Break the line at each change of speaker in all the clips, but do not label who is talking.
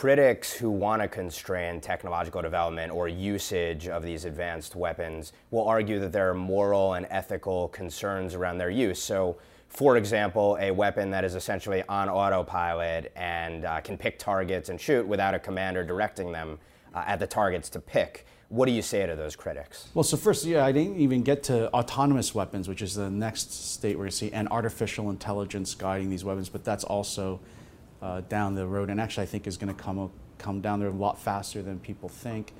critics who want to constrain technological development or usage of these advanced weapons will argue that there are moral and ethical concerns around their use. So, for example, a weapon that is essentially on autopilot and uh, can pick targets and shoot without a commander directing them uh, at the targets to pick. What do you say to those critics?
Well, so first, yeah, I didn't even get to autonomous weapons, which is the next state going to see, and artificial intelligence guiding these weapons, but that's also uh, down the road, and actually I think is going to come, come down there a lot faster than people think.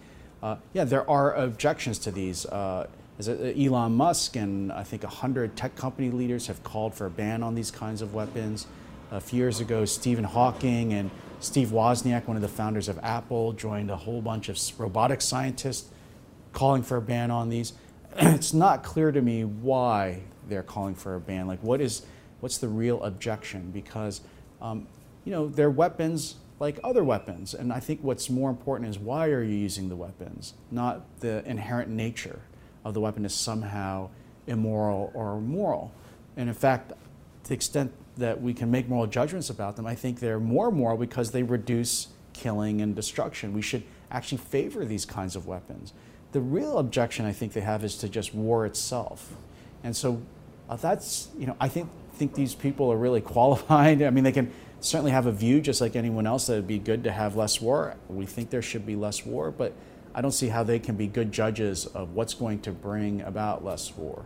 Uh, yeah, there are objections to these. Uh, Elon Musk and I think 100 tech company leaders have called for a ban on these kinds of weapons. A few years ago, Stephen Hawking and Steve Wozniak, one of the founders of Apple, joined a whole bunch of robotic scientists calling for a ban on these. it's not clear to me why they're calling for a ban. Like, what is, what's the real objection? Because, um, you know, they're weapons like other weapons. And I think what's more important is why are you using the weapons, not the inherent nature of the weapon is somehow immoral or moral. And in fact, to the extent that we can make moral judgments about them, I think they're more moral because they reduce killing and destruction. We should actually favor these kinds of weapons. The real objection I think they have is to just war itself. And so uh, that's, you know, I think, think these people are really qualified. I mean, they can certainly have a view just like anyone else that it'd be good to have less war. We think there should be less war, but I don't see how they can be good judges of what's going to bring about less war.